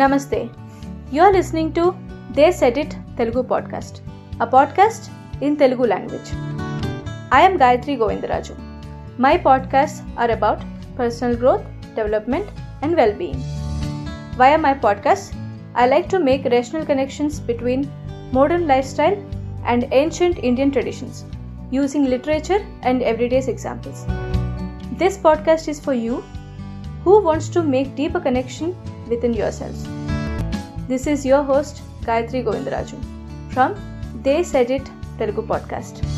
Namaste. You are listening to They Said It Telugu podcast, a podcast in Telugu language. I am Gayatri Govindaraju. My podcasts are about personal growth, development, and well being. Via my podcast, I like to make rational connections between modern lifestyle and ancient Indian traditions using literature and everyday examples. This podcast is for you who wants to make deeper connection within yourselves. This is your host Gayatri Govindaraju from They Said It Telugu podcast.